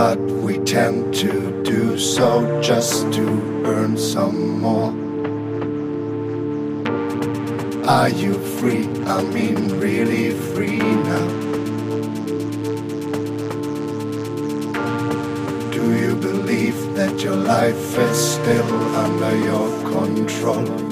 but we tend to do so just to earn some more. Are you free? I mean, really free now. Do you believe that your life is still under your control?